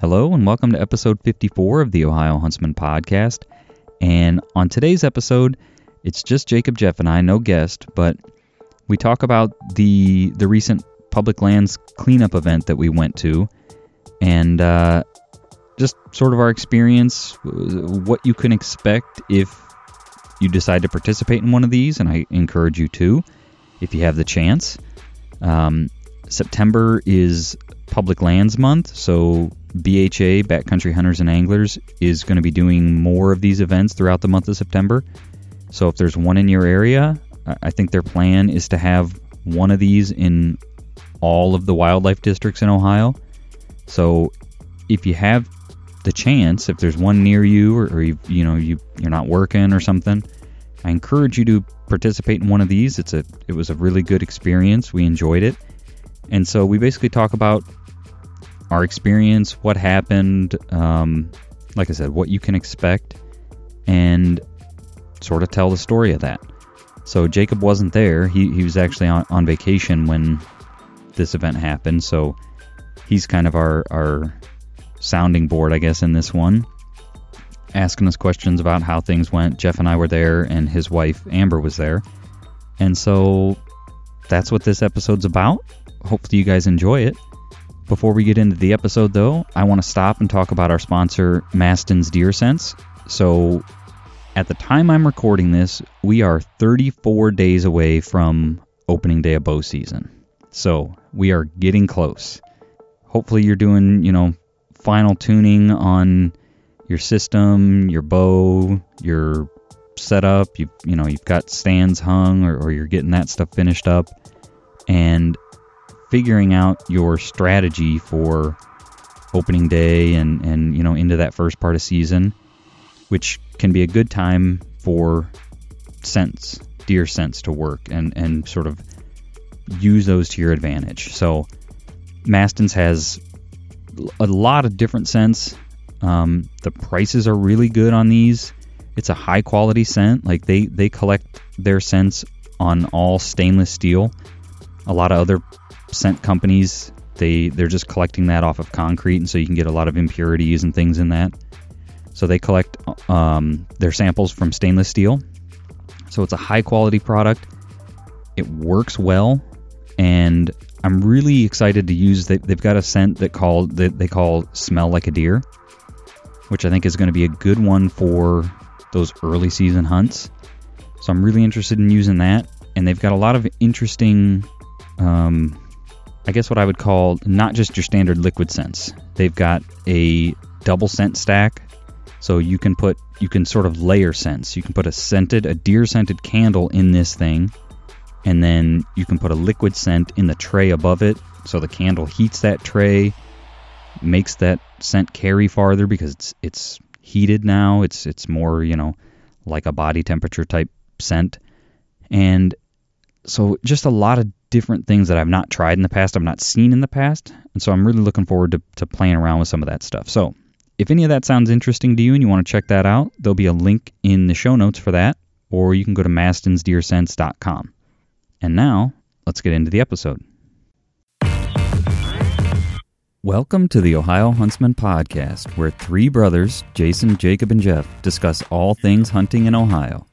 Hello, and welcome to episode 54 of the Ohio Huntsman Podcast. And on today's episode, it's just Jacob, Jeff, and I, no guest, but we talk about the the recent public lands cleanup event that we went to, and uh, just sort of our experience, what you can expect if you decide to participate in one of these, and I encourage you to, if you have the chance. Um, September is Public Lands Month, so BHA, Backcountry Hunters and Anglers, is going to be doing more of these events throughout the month of September. So if there's one in your area, I think their plan is to have one of these in all of the wildlife districts in Ohio. So if you have the chance, if there's one near you, or, or you you know you you're not working or something, I encourage you to participate in one of these. It's a it was a really good experience. We enjoyed it, and so we basically talk about our experience, what happened, um, like I said, what you can expect, and sort of tell the story of that. So Jacob wasn't there. He, he was actually on, on vacation when this event happened. So he's kind of our, our sounding board, I guess, in this one, asking us questions about how things went. Jeff and I were there, and his wife, Amber, was there. And so that's what this episode's about. Hopefully, you guys enjoy it. Before we get into the episode, though, I want to stop and talk about our sponsor, Mastin's Deer Sense. So, at the time I'm recording this, we are 34 days away from opening day of bow season. So, we are getting close. Hopefully, you're doing, you know, final tuning on your system, your bow, your setup. You you know, you've got stands hung or, or you're getting that stuff finished up. And figuring out your strategy for opening day and, and you know into that first part of season, which can be a good time for scents, deer scents to work and, and sort of use those to your advantage. So Mastin's has a lot of different scents. Um, the prices are really good on these. It's a high quality scent. Like they, they collect their scents on all stainless steel. A lot of other scent companies they they're just collecting that off of concrete, and so you can get a lot of impurities and things in that. So they collect um, their samples from stainless steel. So it's a high quality product. It works well, and I'm really excited to use. They, they've got a scent that called that they call "Smell Like a Deer," which I think is going to be a good one for those early season hunts. So I'm really interested in using that, and they've got a lot of interesting um, I guess what I would call not just your standard liquid scents. They've got a double scent stack, so you can put you can sort of layer scents. You can put a scented, a deer scented candle in this thing, and then you can put a liquid scent in the tray above it, so the candle heats that tray, makes that scent carry farther because it's it's heated now. It's it's more you know like a body temperature type scent, and so just a lot of different things that I've not tried in the past, I've not seen in the past. And so I'm really looking forward to, to playing around with some of that stuff. So if any of that sounds interesting to you and you want to check that out, there'll be a link in the show notes for that, or you can go to mastinsdeersense.com. And now, let's get into the episode. Welcome to the Ohio Huntsman Podcast, where three brothers, Jason, Jacob, and Jeff, discuss all things hunting in Ohio.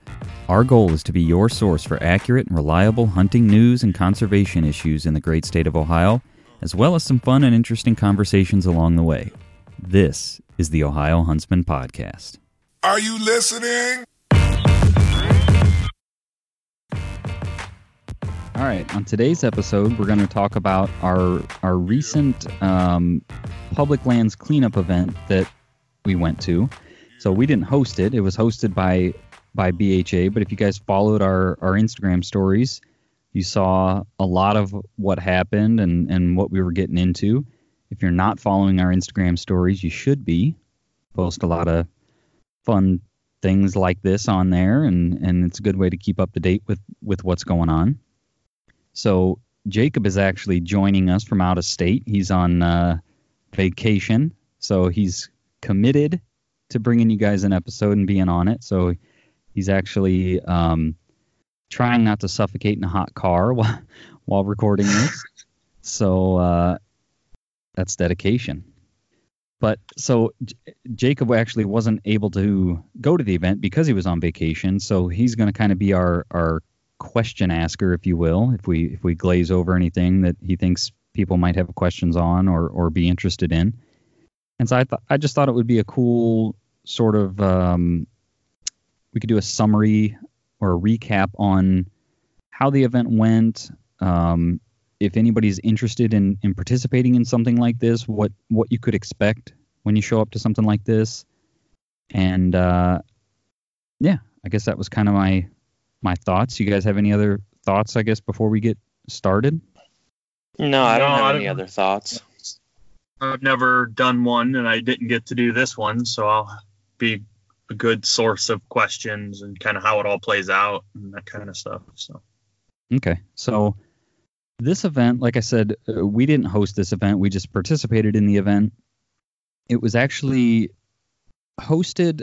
Our goal is to be your source for accurate and reliable hunting news and conservation issues in the great state of Ohio, as well as some fun and interesting conversations along the way. This is the Ohio Huntsman Podcast. Are you listening? All right, on today's episode, we're going to talk about our our recent um, public lands cleanup event that we went to. So we didn't host it; it was hosted by by BHA. But if you guys followed our, our Instagram stories, you saw a lot of what happened and, and what we were getting into. If you're not following our Instagram stories, you should be. Post a lot of fun things like this on there, and, and it's a good way to keep up to date with, with what's going on. So Jacob is actually joining us from out of state. He's on uh, vacation, so he's committed to bringing you guys an episode and being on it. So He's actually um, trying not to suffocate in a hot car while, while recording this. so uh, that's dedication. but so J- Jacob actually wasn't able to go to the event because he was on vacation. So he's going to kind of be our our question asker, if you will, if we if we glaze over anything that he thinks people might have questions on or or be interested in. And so I thought I just thought it would be a cool sort of um, we could do a summary or a recap on how the event went. Um, if anybody's interested in, in participating in something like this, what what you could expect when you show up to something like this, and uh, yeah, I guess that was kind of my my thoughts. You guys have any other thoughts? I guess before we get started. No, I don't No, have I any don't- other thoughts. I've never done one, and I didn't get to do this one, so I'll be a good source of questions and kind of how it all plays out and that kind of stuff. So Okay, so this event, like I said, uh, we didn't host this event. We just participated in the event. It was actually hosted.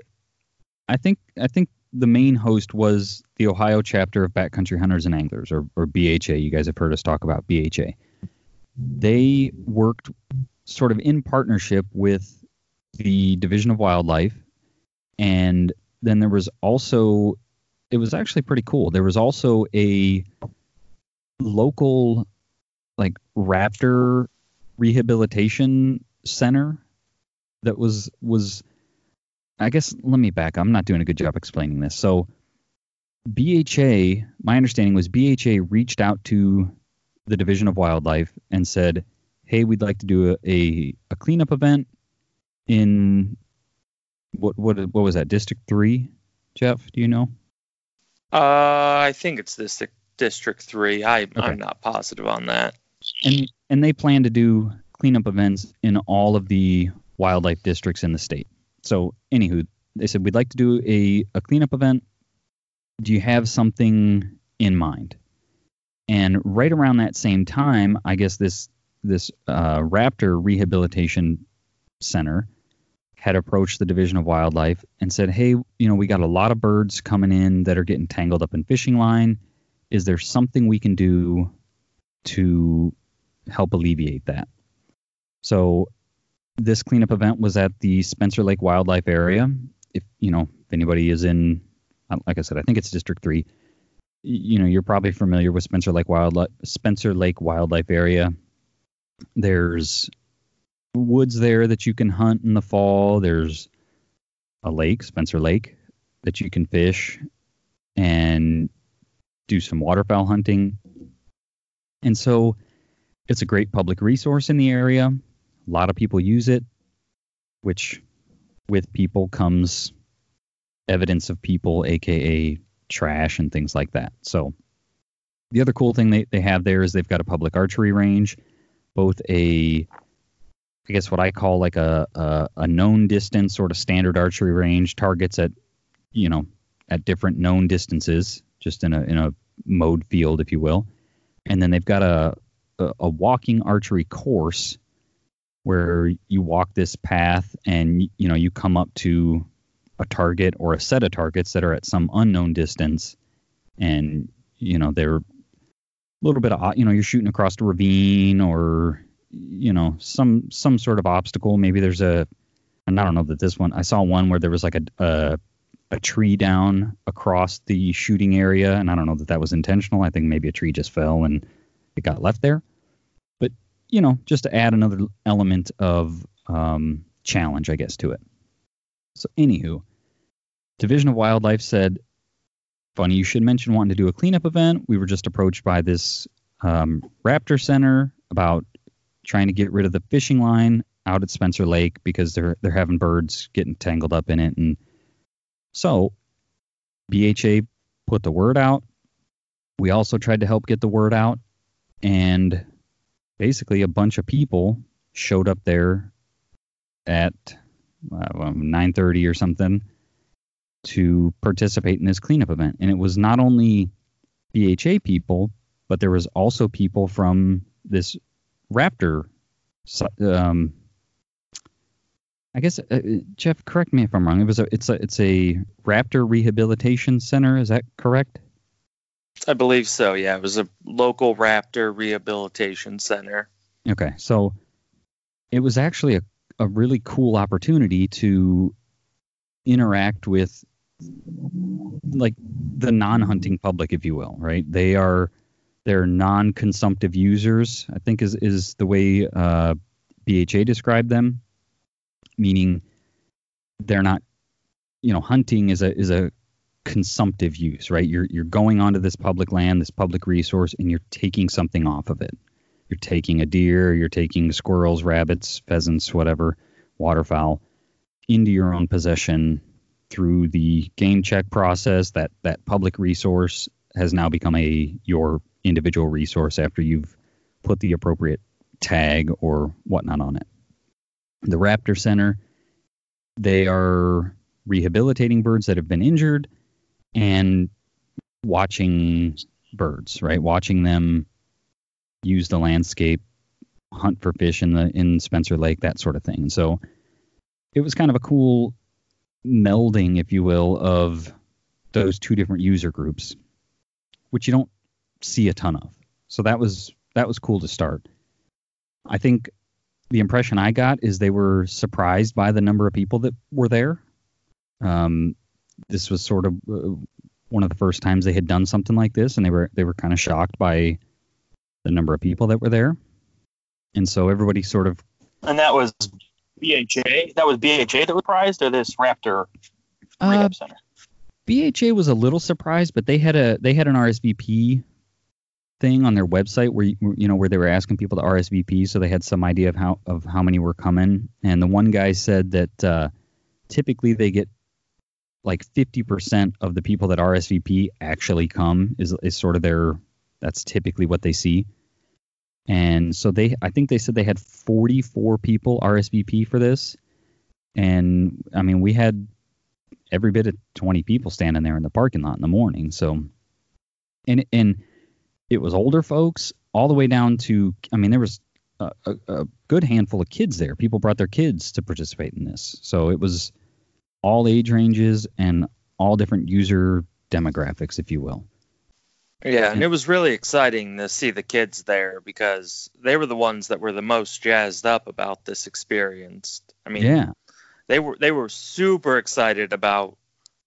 I think I think the main host was the Ohio chapter of Backcountry Hunters and Anglers, or, or BHA. You guys have heard us talk about BHA. They worked sort of in partnership with the Division of Wildlife, and then there was also it was actually pretty cool. There was also a local like raptor rehabilitation center that was was I guess let me back. I'm not doing a good job explaining this. So BHA, my understanding was BHA reached out to the Division of Wildlife and said, "Hey, we'd like to do a, a, a cleanup event in what what what was that District Three? Jeff, do you know? Uh, I think it's this District Three. I I'm not positive on that. and and they plan to do cleanup events in all of the wildlife districts in the state. So, anywho, they said we'd like to do a, a cleanup event. Do you have something in mind? And right around that same time, I guess this this uh, raptor rehabilitation center had approached the Division of Wildlife and said, "Hey, you know, we got a lot of birds coming in that are getting tangled up in fishing line. Is there something we can do to help alleviate that. So this cleanup event was at the Spencer Lake Wildlife Area. If you know if anybody is in, uh, like I said, I think it's District Three. You know, you're probably familiar with Spencer Lake Wildlife Spencer Lake Wildlife Area. There's woods there that you can hunt in the fall. There's a lake, Spencer Lake, that you can fish and do some waterfowl hunting. And so it's a great public resource in the area. A lot of people use it, which with people comes evidence of people, aka trash and things like that. So the other cool thing they, they have there is they've got a public archery range, both a I guess what I call like a, a, a known distance sort of standard archery range, targets at you know, at different known distances, just in a in a mowed field, if you will. And then they've got a a, a walking archery course where you walk this path and you know you come up to a target or a set of targets that are at some unknown distance and you know they're a little bit of you know you're shooting across a ravine or you know some some sort of obstacle. Maybe there's a and I don't know that this one. I saw one where there was like a a, a tree down across the shooting area and I don't know that that was intentional. I think maybe a tree just fell and it got left there you know just to add another element of um, challenge I guess to it. So anywho Division of Wildlife said funny you should mention wanting to do a cleanup event. We were just approached by this um, raptor center about trying to get rid of the fishing line out at Spencer Lake because they're they're having birds getting tangled up in it. And so BHA put the word out. We also tried to help get the word out. And basically a bunch of people showed up there at uh, 9:30 or something to participate in this cleanup event. And it was not only BHA people but there was also people from this raptor um I guess uh, Jeff correct me if I'm wrong. It was a it's a it's a raptor rehabilitation center is that correct I believe so. Yeah, it was a local raptor rehabilitation center. okay so it was actually a, a really cool opportunity to interact with like the non-hunting public, if you will, right? They are they're non-consumptive users. I think is is the way uh, BHA described them, meaning they're not, you know, hunting is a is a consumptive use, right? You're you're going onto this public land, this public resource, and you're taking something off of it. You're taking a deer, you're taking squirrels, rabbits, pheasants, whatever, waterfowl, into your own possession through the game check process. That that public resource has now become a your individual resource after you've put the appropriate tag or whatnot on it. The Raptor Center, they are rehabilitating birds that have been injured and watching birds, right? Watching them use the landscape, hunt for fish in the in Spencer Lake, that sort of thing. So it was kind of a cool melding, if you will, of those two different user groups, which you don't see a ton of. So that was that was cool to start. I think the impression I got is they were surprised by the number of people that were there. Um, this was sort of uh, one of the first times they had done something like this, and they were they were kind of shocked by the number of people that were there. And so everybody sort of And that was BHA. That was BHA that was prized, or this Raptor uh, Rehab Center. BHA was a little surprised, but they had a they had an RSVP thing on their website where you, you know where they were asking people to RSVP, so they had some idea of how of how many were coming. And the one guy said that uh, typically they get like 50% of the people that RSVP actually come is is sort of their that's typically what they see. And so they I think they said they had 44 people RSVP for this. And I mean, we had every bit of 20 people standing there in the parking lot in the morning. So and and it was older folks all the way down to I mean there was a, a, a good handful of kids there. People brought their kids to participate in this. So it was all age ranges and all different user demographics, if you will. Yeah, and it was really exciting to see the kids there because they were the ones that were the most jazzed up about this experience. I mean, Yeah. they were they were super excited about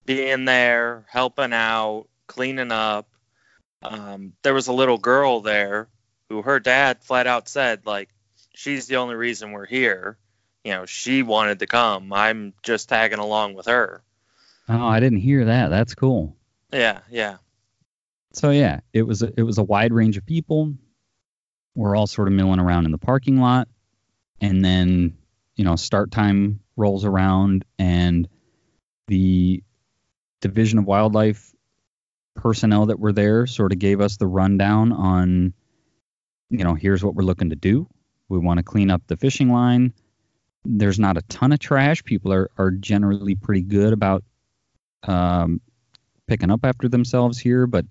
being there, helping out, cleaning up. Um, there was a little girl there who her dad flat out said like she's the only reason we're here. You know, she wanted to come. I'm just tagging along with her. Oh, I didn't hear that. That's cool. Yeah, yeah. So yeah, it was a, it was a wide range of people. We're all sort of milling around in the parking lot, and then you know start time rolls around, and the Division of Wildlife personnel that were there sort of gave us the rundown on, you know, here's what we're looking to do. We want to clean up the fishing line. There's not a ton of trash. People are are generally pretty good about um, picking up after themselves here, but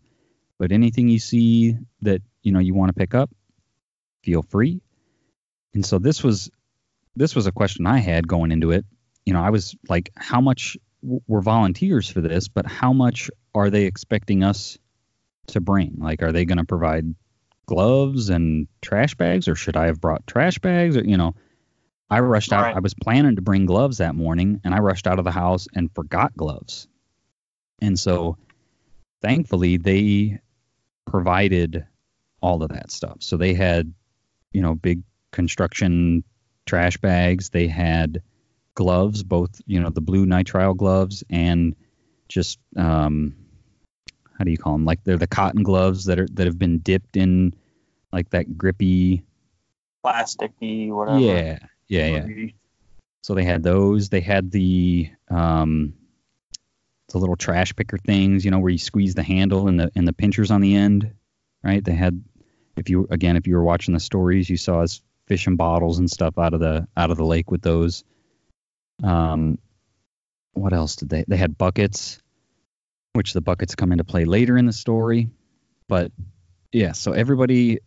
but anything you see that you know you want to pick up, feel free. And so this was this was a question I had going into it. You know, I was like, how much w- were volunteers for this, but how much are they expecting us to bring? Like, are they going to provide gloves and trash bags, or should I have brought trash bags? Or you know, I rushed out. Right. I was planning to bring gloves that morning, and I rushed out of the house and forgot gloves. And so, thankfully, they provided all of that stuff. So they had, you know, big construction trash bags. They had gloves, both, you know, the blue nitrile gloves and just, um, how do you call them? Like they're the cotton gloves that are that have been dipped in like that grippy. Plasticky, whatever. Yeah, yeah, yeah. So they had those. They had the um, the little trash picker things, you know, where you squeeze the handle and the and the pinchers on the end, right? They had, if you again, if you were watching the stories, you saw us fishing bottles and stuff out of the out of the lake with those. Um, what else did they? They had buckets, which the buckets come into play later in the story, but yeah. So everybody,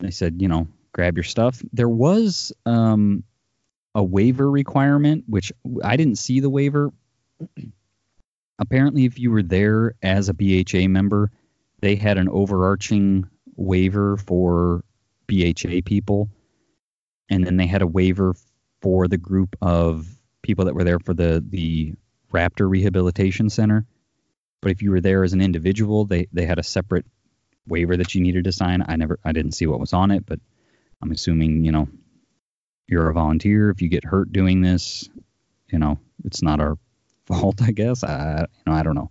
they said, you know, grab your stuff. There was um a waiver requirement, which I didn't see the waiver. Apparently, if you were there as a BHA member, they had an overarching waiver for BHA people, and then they had a waiver for the group of people that were there for the the Raptor Rehabilitation Center. But if you were there as an individual, they they had a separate waiver that you needed to sign. I never I didn't see what was on it, but I'm assuming, you know, you're a volunteer. If you get hurt doing this, you know, it's not our fault, I guess. I you know, I don't know.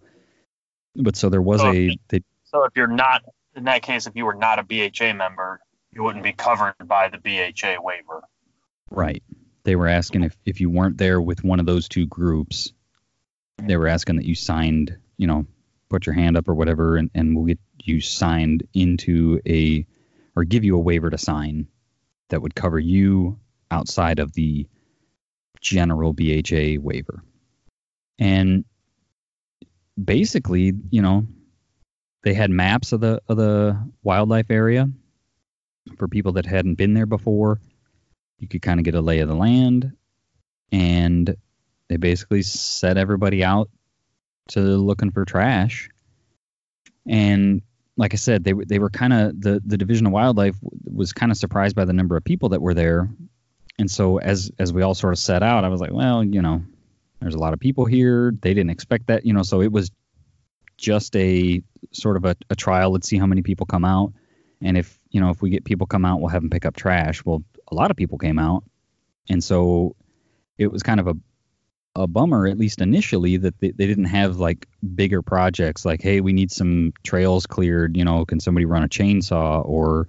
But so there was Oh, a they, So if you're not in that case, if you were not a BHA member, you wouldn't be covered by the BHA waiver. Right. They were asking if, if you weren't there with one of those two groups, they were asking that you signed, you know, put your hand up or whatever, and, and we'll get you signed into a, or give you a waiver to sign that would cover you outside of the general BHA waiver. And basically, you know, they had maps of the of the wildlife area for people that hadn't been there before you could kind of get a lay of the land and they basically set everybody out to looking for trash and like i said they, they were kind of the, the division of wildlife was kind of surprised by the number of people that were there. And so as as we all sort of set out i was like well you know there's a lot of people here. They didn't expect that you know so it was just a sort of a, a trial. Let's see how many people come out. And if you know if we get people come out we'll have them pick up trash. Well a lot of people came out. And so it was kind of a a bummer at least initially that they, they didn't have like bigger projects like hey we need some trails cleared you know can somebody run a chainsaw or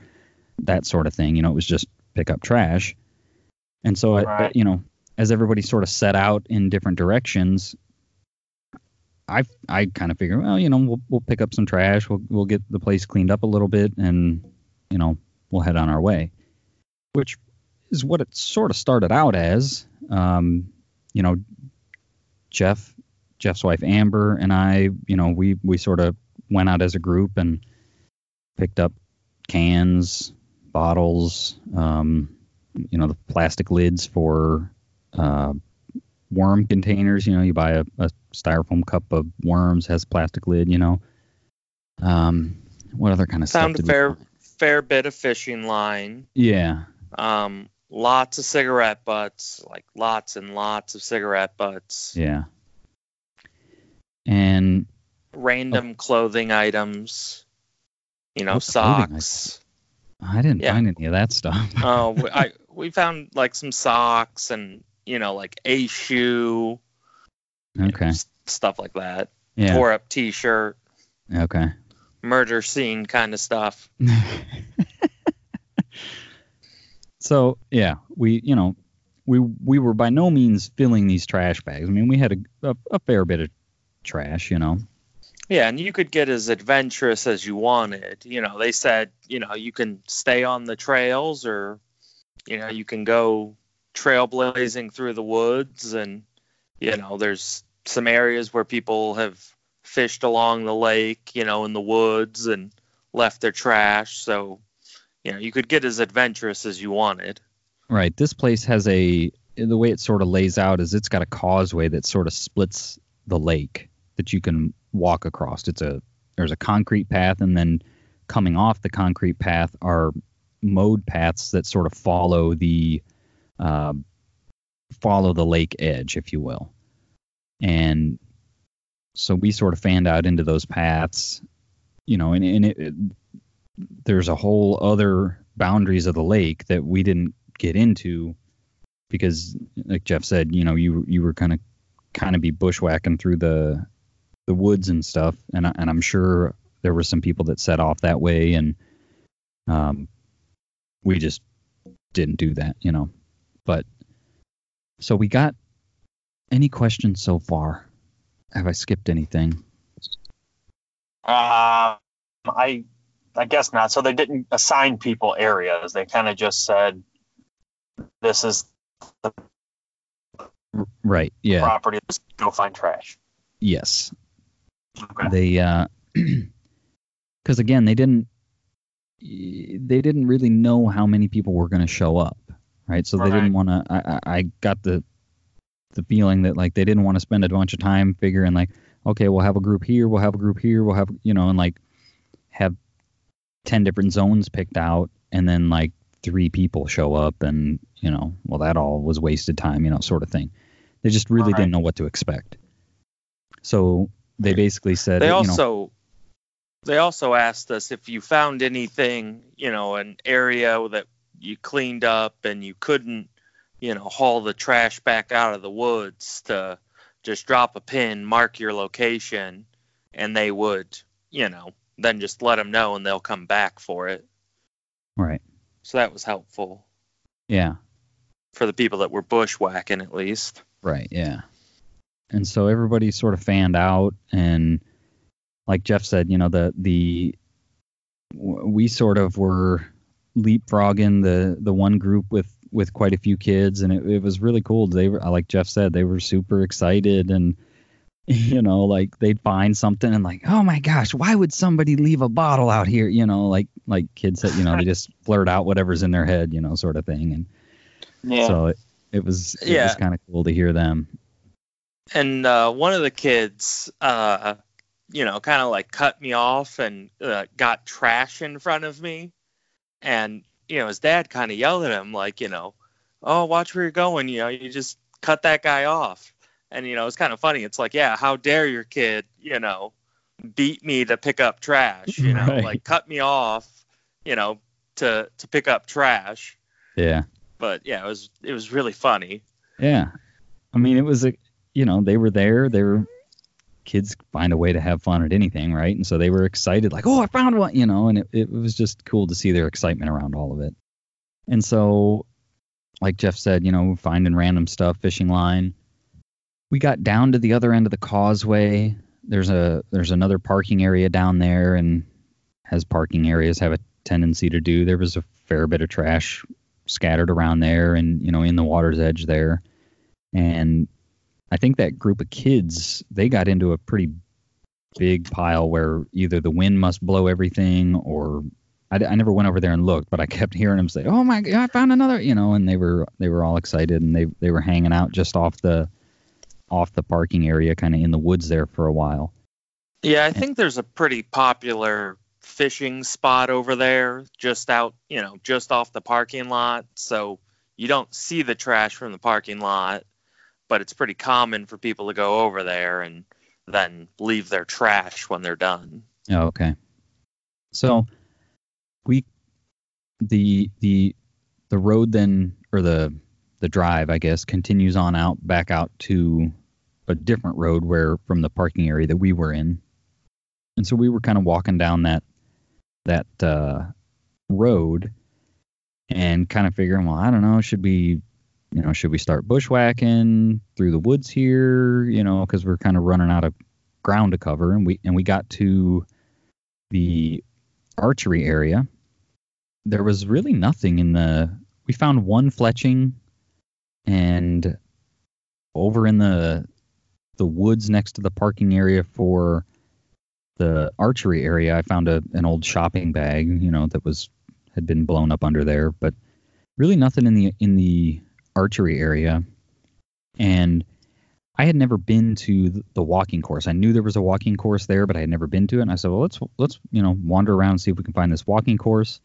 that sort of thing you know it was just pick up trash and so I, you know as everybody sort of set out in different directions I I kind of figure, well, you know, we'll we'll pick up some trash, we'll we'll get the place cleaned up a little bit, and you know, we'll head on our way, which is what it sort of started out as. Um, you know, Jeff, Jeff's wife Amber, and I, you know, we we sort of went out as a group and picked up cans, bottles, um, you know, the plastic lids for uh, worm containers. You know, you buy a, a styrofoam cup of worms has plastic lid. You know, um, what other kind of Found a stuff? did we fair fair bit of fishing line. Yeah, Um, lots of cigarette butts, like lots and lots of cigarette butts. yeah. And Random oh. clothing items. You know, Oh, socks. I didn't Yeah. find any of that stuff. Oh, we, I we found like some socks and you know like a shoe, you know, okay. stuff like that. Yeah. Tore up T-shirt, Okay. murder scene kind of stuff. so yeah, we you know we we were by no means filling these trash bags. I mean, we had a, a, a fair bit of trash, you know. Yeah, and you could get as adventurous as you wanted. You know, they said, you know, you can stay on the trails or, you know, you can go trailblazing through the woods. And, you know, there's some areas where people have fished along the lake, you know, in the woods and left their trash. So, you know, you could get as adventurous as you wanted. Right. This place has a the way it sort of lays out is it's got a causeway that sort of splits the lake that you can walk across. It's a there's a concrete path and then coming off the concrete path are mowed paths that sort of follow the uh, follow the lake edge, if you will. And so we sort of fanned out into those paths, you know, and, and it, it there's a whole other boundaries of the lake that we didn't get into because like Jeff said, you know, you you were kind of kind of be bushwhacking through the the woods and stuff and I- and I'm sure there were some people that set off that way and um we just didn't do that, you know. But so we got any questions so far? Have I skipped anything? Um, I I guess not. So they didn't assign people areas. They kind of just said, "This is R- Right. Yeah. property. Let's go find trash." Yes. Okay. they uh because again they didn't they didn't really know how many people were going to show up right so they didn't want to I, I I got the the feeling that like they didn't want to spend a bunch of time figuring like okay we'll have a group here we'll have a group here we'll have you know and like have 10 different zones picked out and then like three people show up and you know well that all was wasted time you know sort of thing. They just really Right. didn't know what to expect. So they basically said They you know, also they also asked us if you found anything, you know, an area that you cleaned up and you couldn't, you know, haul the trash back out of the woods to just drop a pin, mark your location, and they would, you know, then just let them know and they'll come back for it. right So that was helpful yeah for the people that were bushwhacking at least. Right, yeah. And so everybody sort of fanned out and like Jeff said, you know, the the we sort of were leapfrogging the the one group with with quite a few kids and it, it was really cool. They were like Jeff said, they were super excited and you know, like they'd find something and like, "Oh my gosh, why would somebody leave a bottle out here?" you know, like like kids that, you know, they just blurt out whatever's in their head, you know, sort of thing and Yeah. so it, it was it Yeah. was kind of cool to hear them. and uh, one of the kids, uh, you know, kind of like cut me off and uh, got trash in front of me, and you know, his dad kind of yelled at him like, you know, oh, watch where you're going, you know, you just cut that guy off, and you know, it's kind of funny. It's like, yeah, how dare your kid, you know, beat me to pick up trash, you know, Right. like cut me off, you know, to to pick up trash. Yeah. But yeah, it was it was really funny. Yeah. I mean, it was a, you know, they were there. They were, kids find a way to have fun at anything, right? And so they were excited, like, oh, I found one, you know, and it, it was just cool to see their excitement around all of it. And so, like Jeff said, you know, finding random stuff, fishing line. We got down to the other end of the causeway. There's a there's another parking area down there, and as parking areas have a tendency to do, there was a fair bit of trash scattered around there, and you know, in the water's edge there and I think that group of kids they got into a pretty big pile where either the wind must blow everything or I, I never went over there and looked, but I kept hearing them say, "Oh my god, I found another!" You know, and they were they were all excited and they they were hanging out just off the off the parking area, kind of in the woods there for a while. Yeah, I think there's a pretty popular fishing spot over there, just out, you know, just off the parking lot. So you don't see the trash from the parking lot, but it's pretty common for people to go over there and then leave their trash when they're done. Oh, okay. So we the the the road then or the the drive, I guess, continues on out back out to a different road where from the parking area that we were in. And so we were kind of walking down that that uh road and kind of figuring, well, I don't know, should we you know, should we start bushwhacking through the woods here, you know, cuz we're kind of running out of ground to cover and we and we got to the archery area there was really nothing in the we found one fletching and over in the the woods next to the parking area for the archery area i found a an old shopping bag you know that was had been blown up under there but really nothing in the in the archery area and I had never been to the walking course. I knew there was a walking course there, but I had never been to it. And I said, well, let's let's you know wander around and see if we can find this walking course.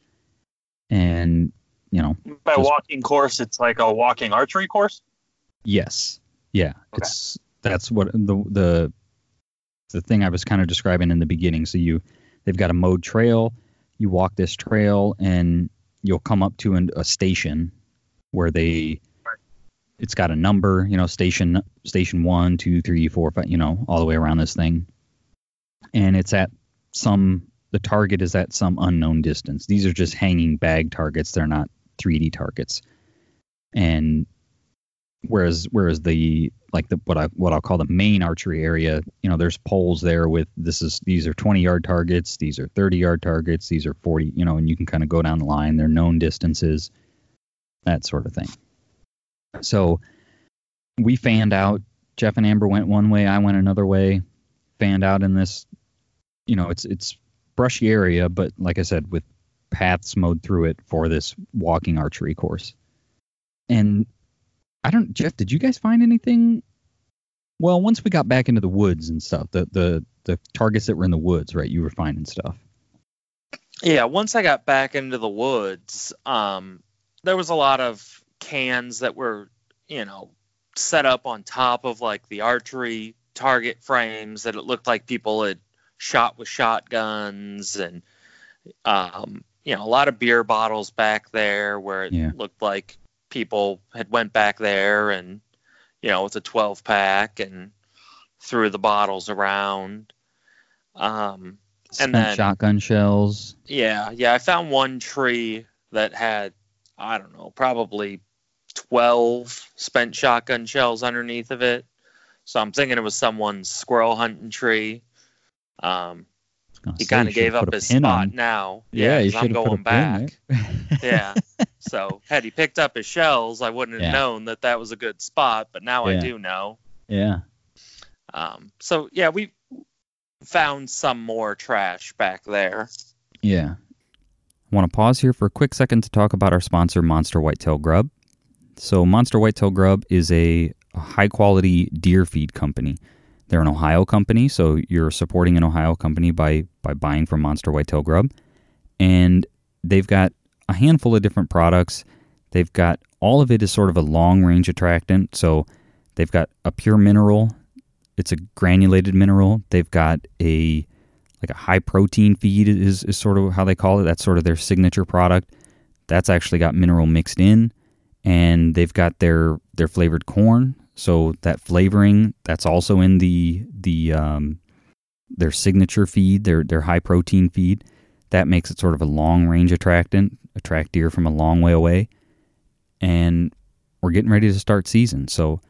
And you know, By Just- walking course, it's like a walking archery course. yes, yeah, Okay. it's that's what the the the thing I was kind of describing in the beginning. So you they've got a mowed trail. You walk this trail, and you'll come up to an, a station where they it's got a number, you know, station station one, two, three, four, five, you know, all the way around this thing. And it's at some the target is at some unknown distance. These are just hanging bag targets. They're not 3D targets. And whereas whereas the like the what I what I'll call the main archery area, you know, there's poles there with this is these are 20 yard targets, these are 30 yard targets, these are 40, you know, and you can kind of go down the line. They're known distances, that sort of thing. So we fanned out. Jeff and Amber went one way, I went another way. Fanned out in this, you know, it's it's brushy area, but like I said, with paths mowed through it for this walking archery course. And I don't, Jeff, did you guys find anything? Well, once we got back into the woods and stuff, the the the targets that were in the woods, right? You were finding stuff. Yeah, once I got back into the woods, um, there was a lot of cans that were, you know, set up on top of like the archery target frames that it looked like people had shot with shotguns and um, you know a lot of beer bottles back there where it Yeah. looked like people had went back there and you know with a 12 pack and threw the bottles around um, Spent then- shotgun shells. yeah, yeah. I found one tree that had, I don't know, probably 12 spent shotgun shells underneath of it. So I'm thinking it was someone's squirrel hunting tree. Um, I was gonna he kind of gave up his spot on- now. Yeah, 'cause I'm should have put a going back. yeah. So had he picked up his shells, I wouldn't have Yeah. known that that was a good spot. But now I do know. yeah. Um, so yeah, we found some more trash back there. Yeah. I want to pause here for a quick second to talk about our sponsor, Monster Whitetail Grub. So, Monster Whitetail Grub is a high quality deer feed company. They're an Ohio company, so you're supporting an Ohio company by, by buying from Monster Whitetail Grub. And they've got a handful of different products. They've got all of it is sort of a long range attractant. So, they've got a pure mineral, it's a granulated mineral. They've got a like a high protein feed is, is sort of how they call it. That's sort of their signature product. That's actually got mineral mixed in, and they've got their their flavored corn. So that flavoring that's also in the the um, their signature feed, their their high protein feed. That makes it sort of a long range attractant, attract deer from a long way away. And we're getting ready to start season, so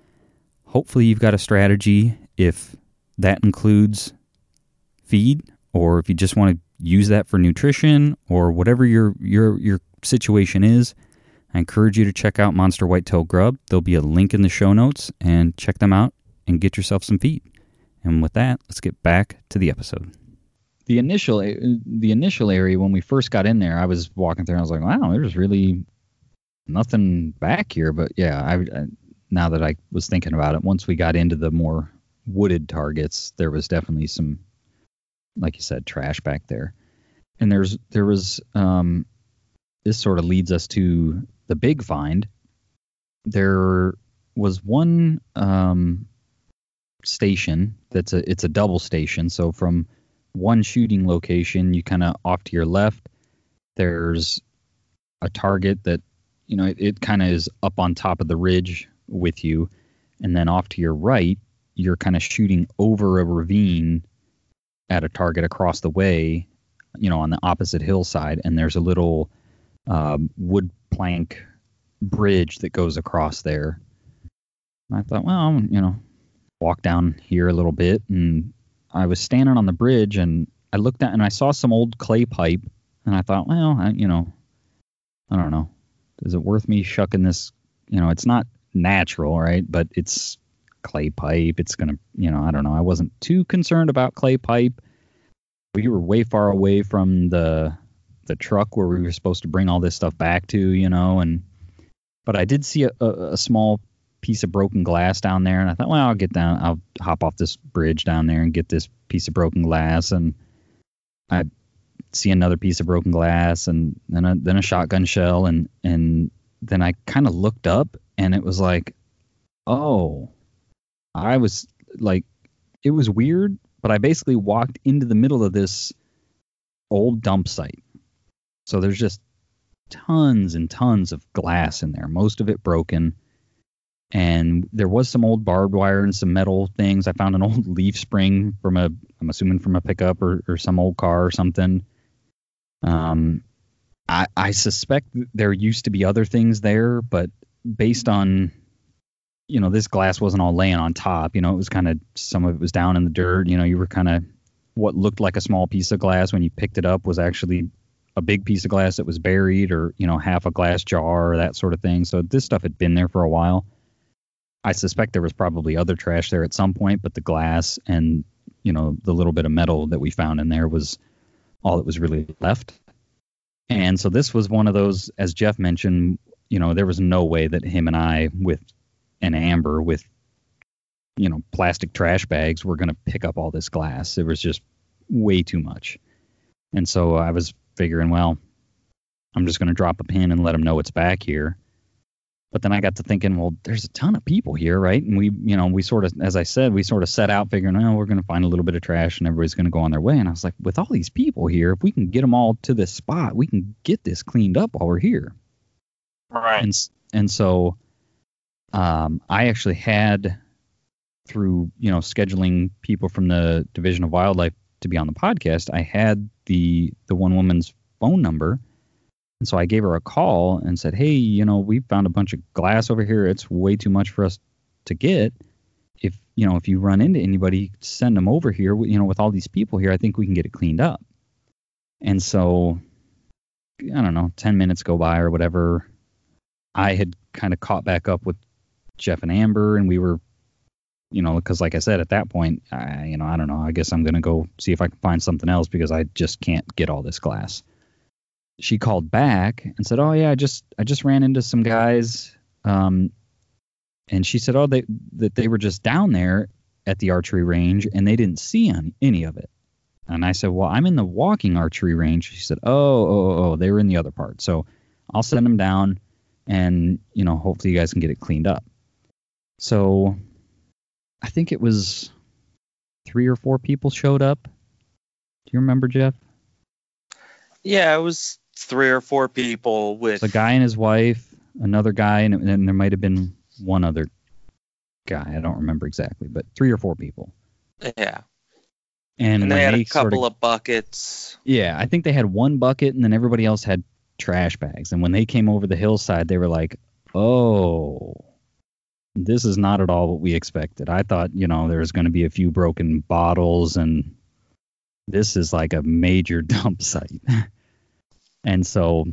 hopefully you've got a strategy if that includes feed or if you just want to use that for nutrition or whatever your your your situation is i encourage you to check out monster whitetail grub. There'll be a link in the show notes and check them out and get yourself some feed and with that let's get back to the episode. The initial the initial area when we first got in there i was walking through and i was like wow there's really nothing back here. But yeah i, I now that i was thinking about it once we got into the more wooded targets there was definitely some like you said trash back there. And there's there was um this sort of leads us to the big find there was one um station that's a it's a double station. So from one shooting location you kind of off to your left there's a target that you know it, it kind of is up on top of the ridge with you. And then off to your right you're kind of shooting over a ravine at a target across the way, you know, on the opposite hillside, and there's a little um, wood plank bridge that goes across there. And I thought, well, you know, walk down here a little bit, and I was standing on the bridge, and I looked at and I saw some old clay pipe, and I thought, well, I, you know, I don't know, is it worth me shucking this? You know, it's not natural, right? But it's clay pipe. It's gonna, you know, I don't know. I wasn't too concerned about clay pipe. We were way far away from the the truck where we were supposed to bring all this stuff back to, you know, and but I did see a, a, a small piece of broken glass down there, and I thought, well, I'll get down, I'll hop off this bridge down there and get this piece of broken glass, and I see another piece of broken glass, and then a, then a shotgun shell, and and then I kind of looked up, and it was like, oh, I was like, it was weird, but I basically walked into the middle of this old dump site. So there's just tons and tons of glass in there, most of it broken. And there was some old barbed wire and some metal things. I found an old leaf spring from a, I'm assuming from a pickup or, or some old car or something. Um, I, I suspect there used to be other things there, but based on you know, this glass wasn't all laying on top. You know, it was kind of some of it was down in the dirt. You know, you were kind of what looked like a small piece of glass when you picked it up was actually a big piece of glass that was buried, or you know, half a glass jar or that sort of thing. So this stuff had been there for a while. I suspect there was probably other trash there at some point, but the glass and you know the little bit of metal that we found in there was all that was really left. And so this was one of those, as Jeff mentioned, you know, there was no way that him and I, with an amber with you know plastic trash bags were going to pick up all this glass it was just way too much and so i was figuring well I'm just going to drop a pin and let them know it's back here. But then I got to thinking, well, there's a ton of people here, right? And we, you know, we sort of, as I said, we sort of set out figuring, oh, we're going to find a little bit of trash and everybody's going to go on their way. And I was like, with all these people here, if we can get them all to this spot, we can get this cleaned up while we're here. Right. And and so, um, I actually had through you know scheduling people from the Division of Wildlife to be on the podcast, I had the the one woman's phone number and so I gave her a call and said, "Hey, you know, we found a bunch of glass over here. It's way too much for us to get. If you know, if you run into anybody, send them over here. You know, with all these people here, I think we can get it cleaned up." And so, I don't know, ten minutes go by or whatever. I had kind of caught back up with Jeff and Amber, and we were, you know, because like I said, at that point, I, you know, I don't know. I guess I'm gonna go see if I can find something else because I just can't get all this glass she called back and said, "Oh yeah, I just I just ran into some guys." Um, and she said, "Oh, they that they were just down there at the archery range and they didn't see any, any of it." And I said, "Well, I'm in the walking archery range." She said, "Oh, oh, oh, they were in the other part." So I'll send them down, and you know, hopefully you guys can get it cleaned up. So I think it was three or four people showed up. Do you remember, Jeff? Yeah, it was three or four people with a guy and his wife, another guy, and, and there might have been one other guy. I don't remember exactly, but three or four people. Yeah. And, And they had a couple sorta- of buckets. Yeah, I think they had one bucket, and then everybody else had trash bags. And when they came over the hillside, they were like, "Oh, this is not at all what we expected. I thought, you know, there was going to be a few broken bottles, and this is like a major dump site." and so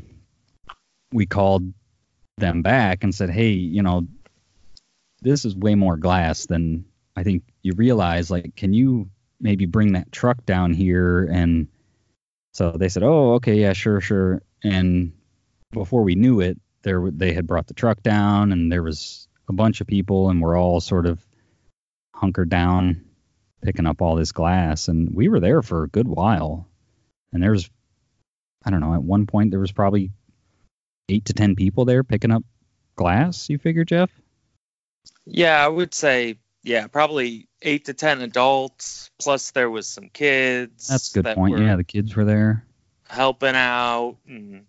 we called them back and said, "Hey, you know, this is way more glass than I think you realize. Like, can you maybe bring that truck down here?" And so they said, "Oh, okay, yeah, sure, sure." And before we knew it, there they had brought the truck down, and there was a bunch of people, and we're all sort of hunkered down, picking up all this glass, and we were there for a good while. And there was, I don't know, at one point there was probably eight to ten people there picking up glass. You figure, Jeff? Yeah, I would say yeah, probably eight to ten adults. Plus there was some kids. That's a good that point. Yeah, the kids were there. helping out and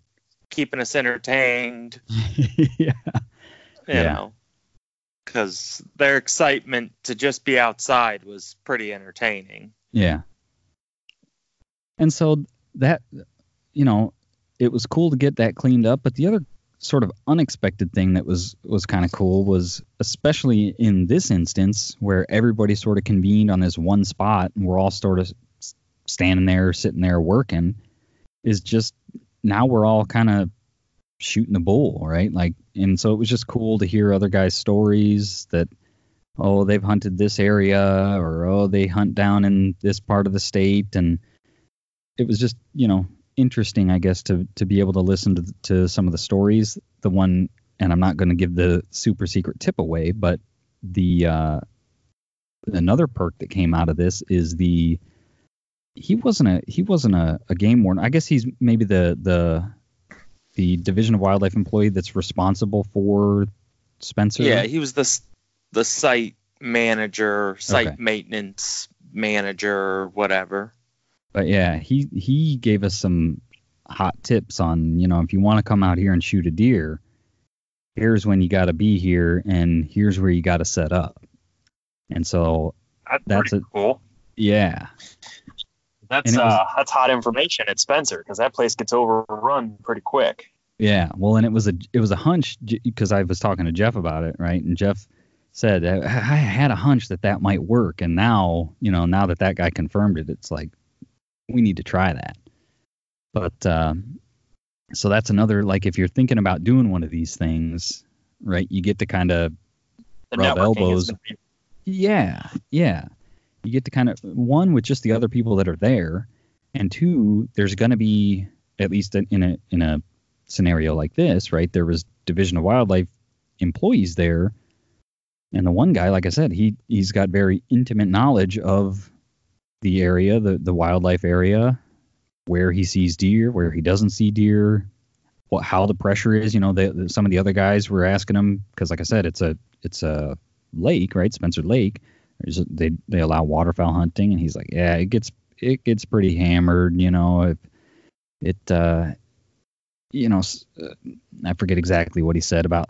keeping us entertained. yeah. You Yeah. know, because their excitement to just be outside was pretty entertaining. Yeah. And so that, you know, it was cool to get that cleaned up. But the other sort of unexpected thing that was was kind of cool was, especially in this instance, where everybody sort of convened on this one spot and we're all sort of standing there, sitting there working, is just now we're all kind of shooting the bull, right? Like, and so it was just cool to hear other guys' stories that oh, they've hunted this area, or oh, they hunt down in this part of the state, and it was just you know interesting, I guess, to to be able to listen to to some of the stories. The one, and I'm not going to give the super secret tip away, but the uh, another perk that came out of this is the he wasn't a he wasn't a, a game warden. I guess he's maybe the the the Division of Wildlife employee that's responsible for Spencer. Yeah, he was the the site manager, site Okay. maintenance manager, whatever. but yeah, he he gave us some hot tips on you know if you want to come out here and shoot a deer, here's when you got to be here, and here's where you got to set up. And so That's, That's a- cool. yeah, That's was- uh, that's hot information at Spencer because that place gets overrun pretty quick. yeah. Well, and it was a it was a hunch because I was talking to Jeff about it, right? And Jeff said I had a hunch that that might work, and now you know now that that guy confirmed it, it's like we need to try that. But uh, so that's another like if you're thinking about doing one of these things, right? You get to kind of Rub elbows. is gonna be Yeah, yeah. You get to kind of one with just the other people that are there, and two, there's going to be at least in a in a scenario like this, right? There was Division of Wildlife employees there, and the one guy, like I said, he he's got very intimate knowledge of the area, the the wildlife area, where he sees deer, where he doesn't see deer, what how the pressure is. You know, they, some of the other guys were asking him because, like I said, it's a it's a lake, right? Spencer Lake. There's they they allow waterfowl hunting, and he's like, yeah, it gets it gets pretty hammered. You know, if it uh, you know, uh, I forget exactly what he said about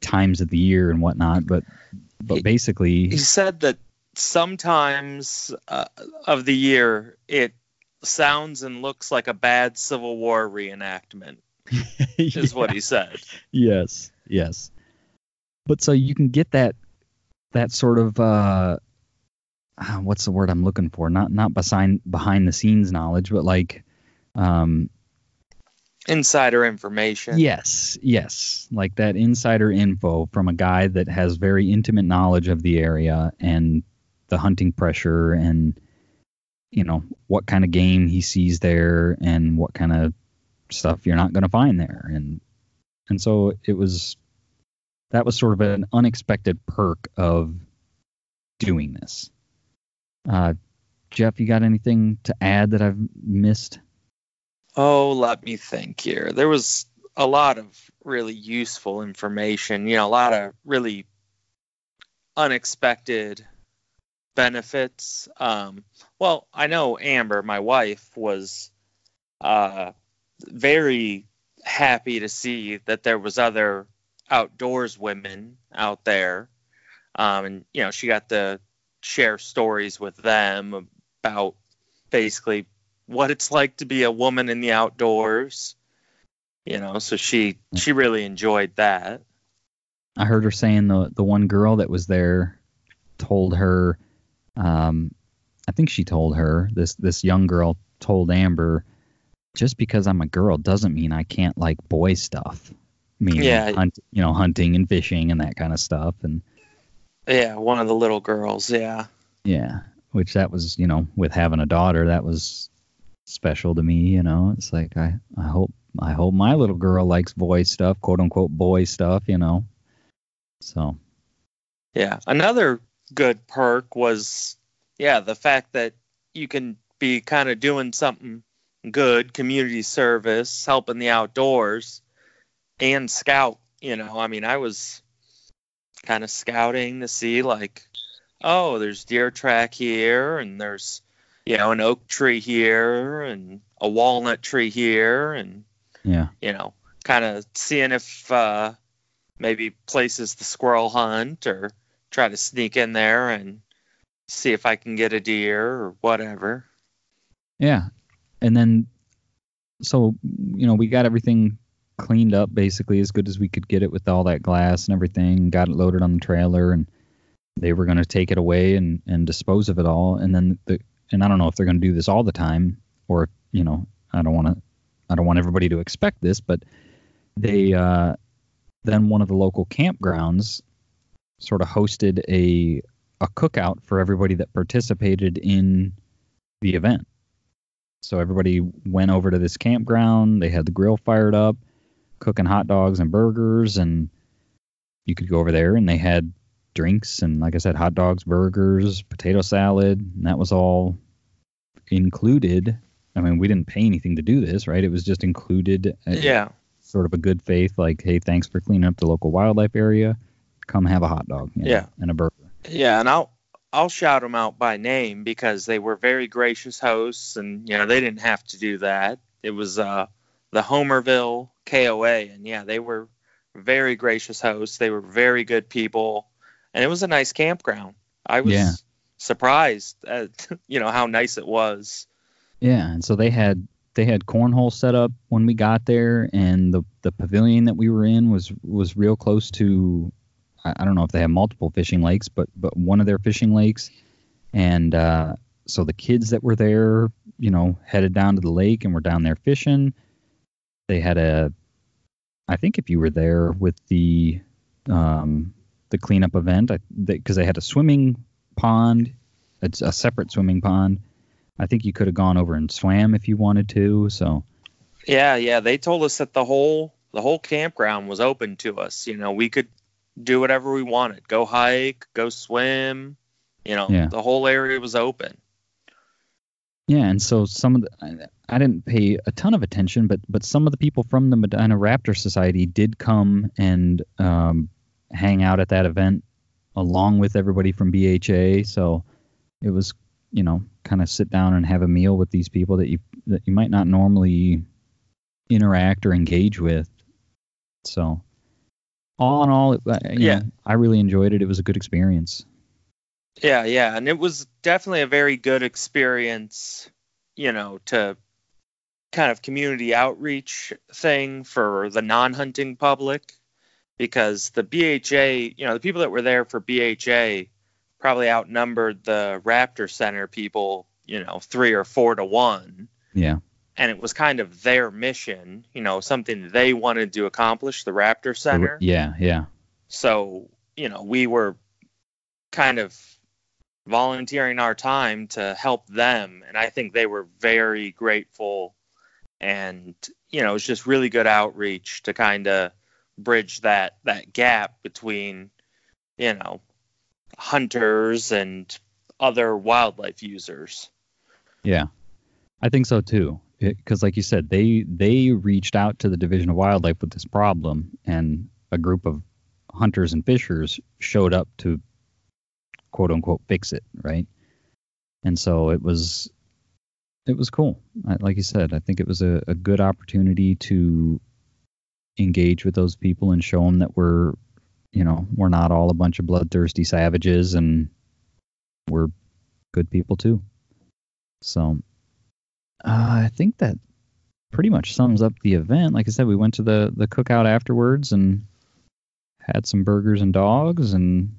times of the year and whatnot, but but He- basically, He said that sometimes uh, of the year it sounds and looks like a bad Civil War reenactment, is what he said. yes yes but so you can get that that sort of uh ah, what's the word i'm looking for? Not not behind behind the scenes knowledge but like um Insider information. yes yes. Like that insider info from a guy that has very intimate knowledge of the area and the hunting pressure and you know what kind of game he sees there and what kind of stuff you're not going to find there. And and so it was that was sort of an unexpected perk of doing this uh jeff you got anything to add that i've missed Oh, let me think here. There was a lot of really useful information, you know, a lot of really unexpected benefits. Um, well, I know Amber, my wife, was uh, very happy to see that there was other outdoors women out there. Um, and, you know, she got to share stories with them about basically what it's like to be a woman in the outdoors. You know, so she she really enjoyed that. I heard her saying the the one girl that was there told her, um, I think she told her this this young girl told Amber, just because I'm a girl doesn't mean I can't like boy stuff. Meaning Yeah. hunt, you know, hunting and fishing and that kind of stuff. And Yeah, one of the little girls. Yeah. yeah, which that was, you know, with having a daughter, that was special to me. You know, it's like I I hope I hope my little girl likes boy stuff, quote unquote boy stuff. You know, so Yeah. Another good perk was, yeah, the fact that you can be kind of doing something good, community service, helping the outdoors, and scout. You know, I mean, I was kind of scouting to see, like, oh, there's deer track here, and there's, you know, an oak tree here, and a walnut tree here, and yeah. you know, kind of seeing if uh, maybe places the squirrel hunt or try to sneak in there and see if I can get a deer or whatever. Yeah. And then, so, you know, we got everything cleaned up basically as good as we could get it with all that glass and everything, got it loaded on the trailer, and they were going to take it away and, and dispose of it all. And then, the, and I don't know if they're going to do this all the time or, you know, I don't want to, I don't want everybody to expect this, but they, uh, then one of the local campgrounds sort of hosted a, a cookout for everybody that participated in the event. So everybody went over to this campground. They had the grill fired up, cooking hot dogs and burgers, and you could go over there and they had drinks and, like I said, hot dogs, burgers, potato salad, and that was all included. I mean, we didn't pay anything to do this, right? It was just included. Yeah. Sort of a good faith, like, hey, thanks for cleaning up the local wildlife area. Come have a hot dog, you know, Yeah. and a burger. Yeah, and I'll I'll shout them out by name because they were very gracious hosts, and you know they didn't have to do that. It was uh, the Homerville KOA, and yeah, they were very gracious hosts. They were very good people, and it was a nice campground. I was Yeah. surprised at you know how nice it was. Yeah, and so they had they had cornhole set up when we got there, and the the pavilion that we were in was was real close to. I, I don't know if they have multiple fishing lakes, but but one of their fishing lakes, and uh, so the kids that were there, you know, headed down to the lake and were down there fishing. They had a, I think if you were there with the, um, the cleanup event, because they had a swimming pond, it's a separate swimming pond. I think you could have gone over and swam if you wanted to. So Yeah, yeah, they told us that the whole the whole campground was open to us. You know, we could do whatever we wanted. Go hike, go swim. You know, Yeah. the whole area was open. Yeah, and so some of the I, didn't pay a ton of attention, but but some of the people from the Medina Raptor Society did come and um, hang out at that event along with everybody from BHA. So it was you know kind of sit down and have a meal with these people that you that you might not normally interact or engage with. So all in all, it, Yeah. know, I really enjoyed it. It was a good experience. Yeah, yeah, and it was definitely a very good experience, you know, to kind of community outreach thing for the non-hunting public because the BHA, you know, the people that were there for BHA probably outnumbered the Raptor Center people, you know, 3 or 4 to 1 Yeah, and it was kind of their mission, you know, something they wanted to accomplish, the Raptor Center. yeah, yeah, So, you know, we were kind of volunteering our time to help them. And I think they were very grateful. And, you know, it was just really good outreach to kind of bridge that, that gap between, you know, hunters and other wildlife users. yeah. I think so too. Because, like you said, they they reached out to the Division of Wildlife with this problem, and a group of hunters and fishers showed up to quote unquote fix it, right? And so it was it was cool. I, like you said, I think it was a, a good opportunity to engage with those people and show them that we're you know we're not all a bunch of bloodthirsty savages and we're good people too. So uh, I think that pretty much sums up the event. Like I said, we went to the the cookout afterwards and had some burgers and dogs and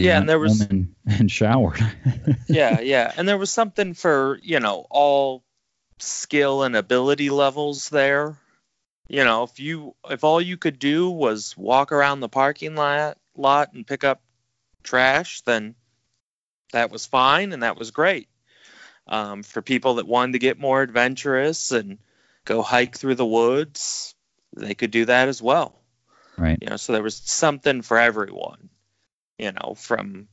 Yeah, and there was- and, and showered. yeah, yeah. And there was something for, you know, all skill and ability levels there. You know, if you if all you could do was walk around the parking lot lot and pick up trash, then that was fine and that was great. Um, for people that wanted to get more adventurous and go hike through the woods, they could do that as well. right. You know, so there was something for everyone. You know, from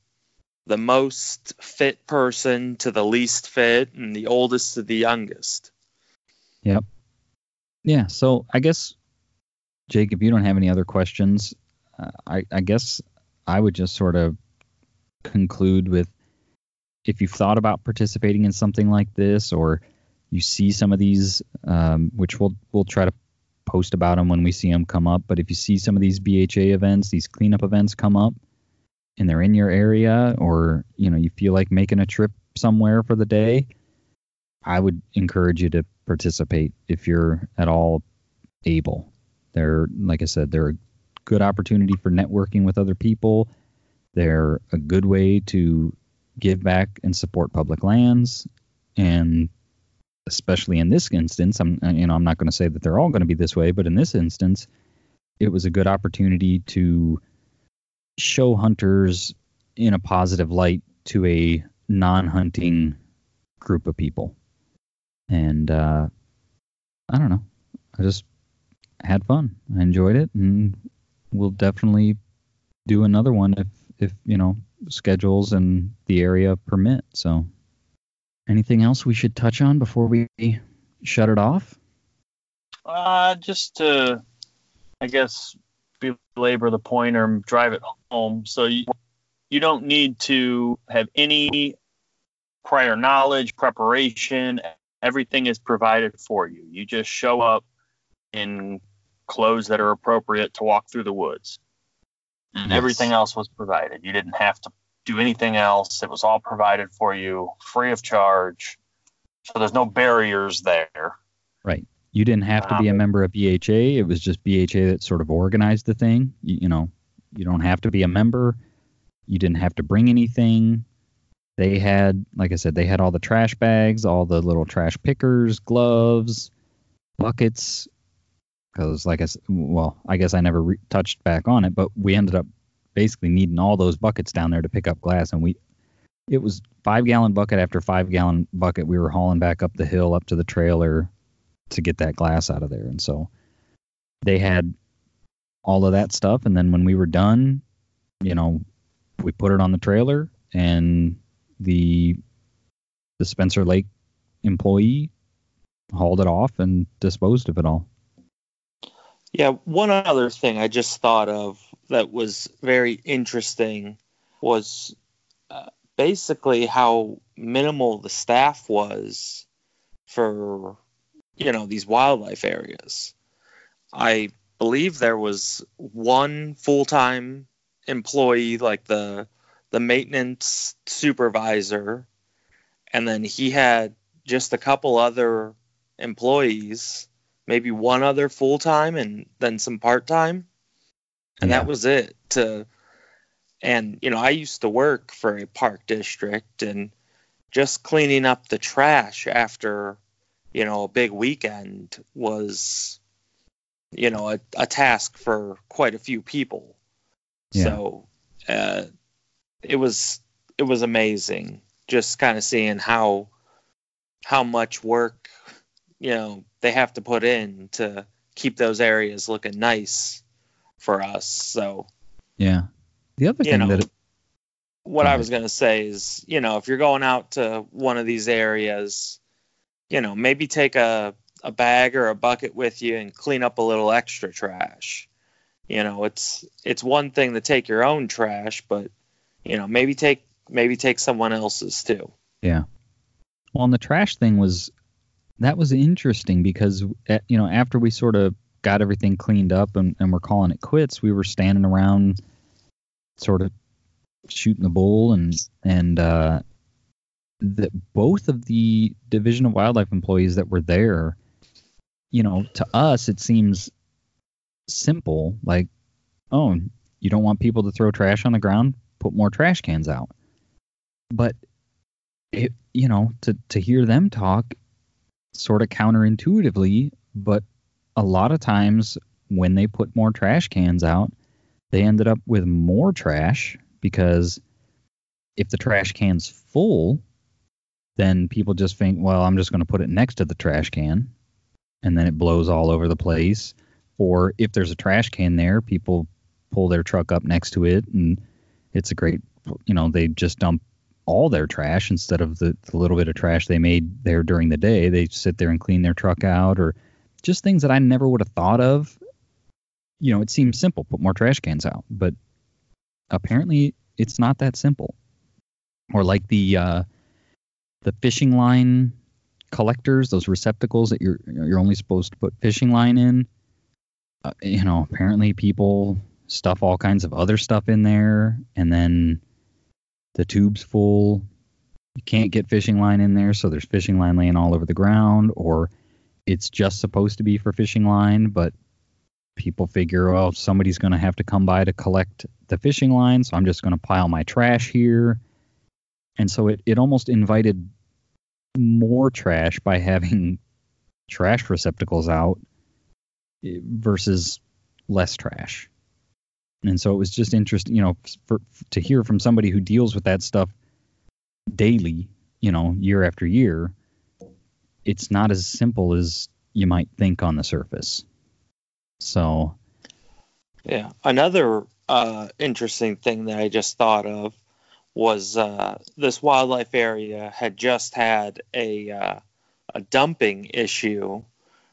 the most fit person to the least fit, and the oldest to the youngest. Yep. Yeah. So I guess, Jake, if you don't have any other questions, uh, I, I guess I would just sort of conclude with if you've thought about participating in something like this, or you see some of these, um, which we'll we'll try to post about them when we see them come up. But if you see some of these BHA events, these cleanup events come up, and they're in your area, or you know you feel like making a trip somewhere for the day, I would encourage you to participate if you're at all able. They're like I said, they're a good opportunity for networking with other people. They're a good way to give back and support public lands, and especially in this instance, I'm you know I'm not going to say that they're all going to be this way, but in this instance, it was a good opportunity to show hunters in a positive light to a non-hunting group of people and uh, I don't know. I just had fun. I enjoyed it, and we'll definitely do another one if if you know schedules and the area permit. So, anything else we should touch on before we shut it off? Uh, just to, I guess, belabor the point or drive it home. So you, you don't need to have any prior knowledge, preparation. Everything is provided for you. You just show up in clothes that are appropriate to walk through the woods. And Yes. everything else was provided. You didn't have to do anything else. It was all provided for you free of charge. So there's no barriers there. Right. You didn't have to be a member of BHA. It was just BHA that sort of organized the thing. You, you know, you don't have to be a member. You didn't have to bring anything. They had, like I said, they had all the trash bags, all the little trash pickers, gloves, buckets. Because, like I said, well, I guess I never re- touched back on it, but we ended up basically needing all those buckets down there to pick up glass, and we, it was five gallon bucket after five gallon bucket. We were hauling back up the hill up to the trailer to get that glass out of there. And so they had all of that stuff. And then when we were done, you know, we put it on the trailer and the the Spencer Lake employee hauled it off and disposed of it all. Yeah, one other thing I just thought of that was very interesting was uh, basically how minimal the staff was for you know these wildlife areas. I believe there was one full-time employee like the the maintenance supervisor and then he had just a couple other employees, maybe one other full-time and then some part-time. And Yeah. that was it to and you know, I used to work for a park district and just cleaning up the trash after, you know, a big weekend was you know, a, a task for quite a few people. Yeah. So uh, it was it was amazing just kind of seeing how how much work you know they have to put in to keep those areas looking nice for us. So Yeah. The other thing know, that it, what I was gonna say is, you know, if you're going out to one of these areas, you know, maybe take a a bag or a bucket with you and clean up a little extra trash. You know, it's it's one thing to take your own trash, but you know, maybe take maybe take someone else's too. Yeah. Well, and the trash thing was that was interesting because uh, you know after we sort of got everything cleaned up and, and we're calling it quits, we were standing around sort of shooting the bull and and uh, that both of the Division of Wildlife employees that were there, you know, to us it seems simple. Like, oh, you don't want people to throw trash on the ground, put more trash cans out. But it, you know, to to hear them talk, sort of counterintuitively, but a lot of times when they put more trash cans out, they ended up with more trash because if the trash can's full, then people just think, well, I'm just going to put it next to the trash can, and then it blows all over the place. Or if there's a trash can there, people pull their truck up next to it, and it's a great, you know, they just dump all their trash instead of the, the little bit of trash they made there during the day. They sit there and clean their truck out, or just things that I never would have thought of. You know, it seems simple, put more trash cans out, but apparently it's not that simple. Or like the uh, the fishing line collectors, those receptacles that you're you're only supposed to put fishing line in. Uh, you know, apparently people stuff all kinds of other stuff in there, and then the tube's full. You can't get fishing line in there, so there's fishing line laying all over the ground, or it's just supposed to be for fishing line, but people figure, well, somebody's going to have to come by to collect the fishing line, so I'm just going to pile my trash here. And so it, it almost invited more trash by having trash receptacles out eh, versus less trash. And so it was just interesting, you know, for, to hear from somebody who deals with that stuff daily, you know, year after year. It's not as simple as you might think on the surface. So, Yeah. Another uh, interesting thing that I just thought of was uh, this wildlife area had just had a uh, a dumping issue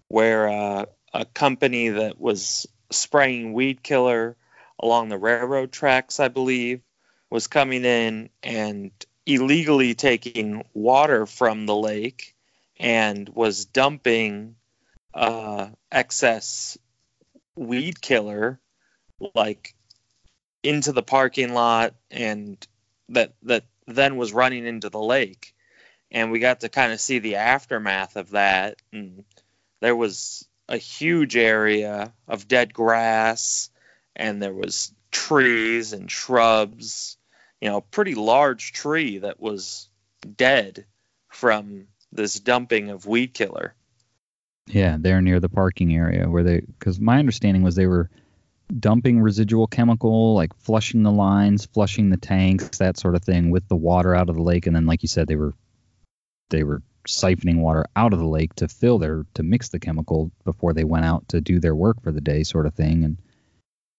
where uh, a company that was spraying weed killer along the railroad tracks, I believe, was coming in and illegally taking water from the lake and was dumping uh, excess weed killer like into the parking lot and that that then was running into the lake. And we got to kind of see the aftermath of that. And there was a huge area of dead grass. And there was trees and shrubs. You know a pretty large tree that was dead from this dumping of weed killer. Yeah, they're near the parking area where they, because my understanding was they were dumping residual chemical, like flushing the lines, flushing the tanks, that sort of thing, with the water out of the lake, and then, like you said, they were they were siphoning water out of the lake to fill their to mix the chemical before they went out to do their work for the day, sort of thing. And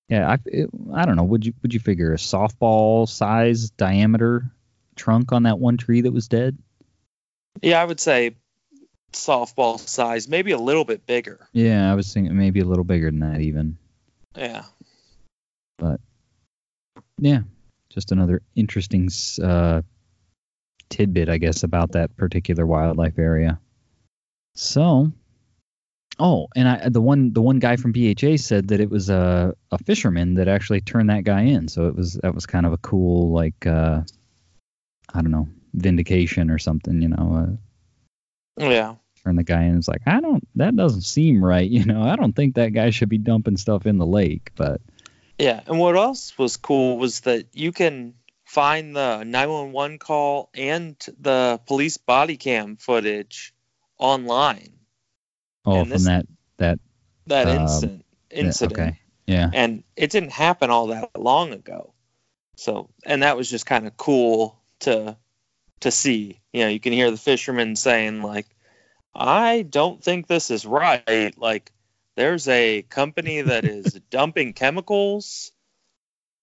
yeah, I it, I don't know. Would you would you figure a softball size diameter trunk on that one tree that was dead? Yeah, I would say softball size, maybe a little bit bigger. Yeah, I was thinking maybe a little bigger than that even. Yeah. But yeah, just another interesting uh, tidbit, I guess, about that particular wildlife area. So, oh, and I the one the one guy from BHA said that it was a a fisherman that actually turned that guy in. So it was that was kind of a cool like uh, I don't know vindication or something, you know. Uh, Yeah. Turn the guy and It's like I don't that doesn't seem right, you know. I don't think that guy should be dumping stuff in the lake, but Yeah. And what else was cool was that you can find the 911 call and the police body cam footage online. oh, And from this- that that That instant yeah, incident. okay, yeah. and it didn't happen all that long ago so and that was just kind of cool to to see you know you can hear the fishermen saying like i don't think this is right like there's a company that is dumping chemicals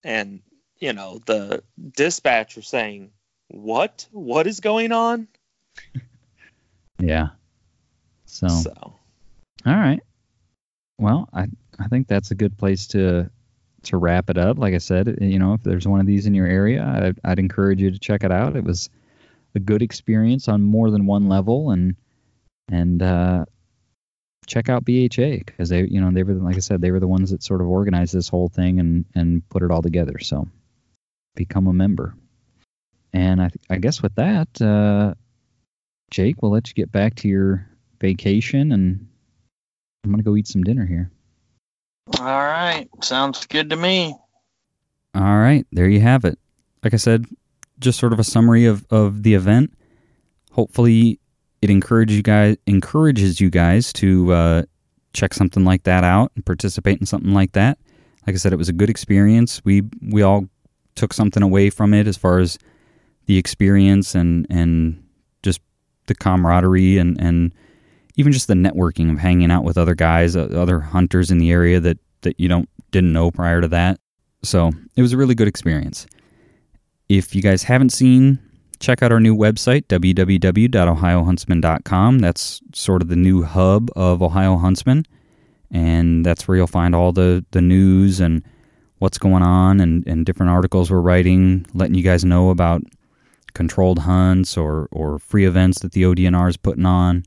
and you know the dispatcher saying what what is going on Yeah. So, so all right. Well, I I think that's a good place to to wrap it up. Like I said, you know, if there's one of these in your area, I'd, I'd encourage you to check it out. It was a good experience on more than one level, and and uh, check out BHA because they, you know, they were like I said, they were the ones that sort of organized this whole thing and and put it all together. So, become a member. And I I guess with that, uh, Jake, we'll let you get back to your vacation, and I'm gonna go eat some dinner here. All right. Sounds good to me. All right, there you have it. Like I said, just sort of a summary of, of the event. Hopefully, it encourages you guys encourages you guys to uh, check something like that out and participate in something like that. Like I said, it was a good experience. We we all took something away from it as far as the experience and and just the camaraderie and and even just the networking of hanging out with other guys, uh, other hunters in the area that that you don't didn't know prior to that. So it was a really good experience. If you guys haven't seen, check out our new website, www.ohiohuntsman.com. That's sort of the new hub of Ohio Huntsman. And that's where you'll find all the, the news and what's going on and, and different articles we're writing, letting you guys know about controlled hunts or, or free events that the ODNR is putting on,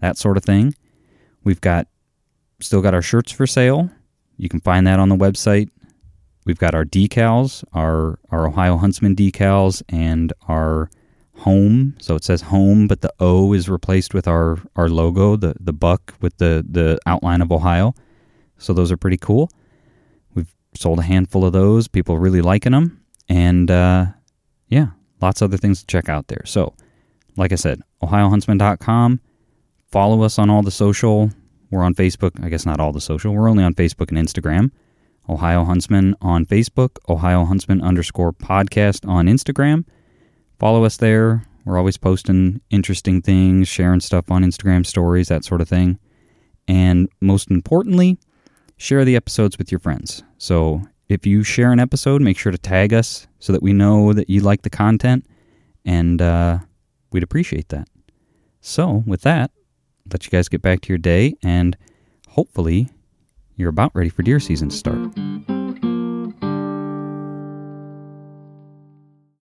that sort of thing. We've got still got our shirts for sale. You can find that on the website. We've got our decals, our our Ohio Huntsman decals, and our home. So it says home, but the O is replaced with our our logo, the the buck with the the outline of Ohio. So those are pretty cool. We've sold a handful of those. People really liking them, and uh, yeah, lots of other things to check out there. So, like I said, OhioHuntsman.com. Follow us on all the social. We're on Facebook. I guess not all the social. We're only on Facebook and Instagram. Ohio Huntsman on Facebook, Ohio Huntsman underscore podcast on Instagram. Follow us there. We're always posting interesting things, sharing stuff on Instagram stories, that sort of thing. And most importantly, share the episodes with your friends. So if you share an episode, make sure to tag us so that we know that you like the content, and uh, we'd appreciate that. So with that, let you guys get back to your day, and hopefully you're about ready for deer season to start.